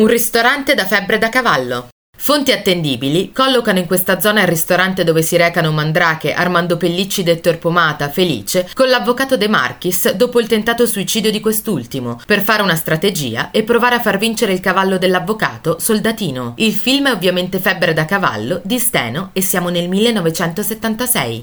Un ristorante da febbre da cavallo. Fonti attendibili collocano in questa zona il ristorante dove si recano Mandrake, Armando Pellicci detto Erpomata, Felice, con l'avvocato De Marchis dopo il tentato suicidio di quest'ultimo, per fare una strategia e provare a far vincere il cavallo dell'avvocato, Soldatino. Il film è ovviamente Febbre da cavallo, di Steno e siamo nel 1976.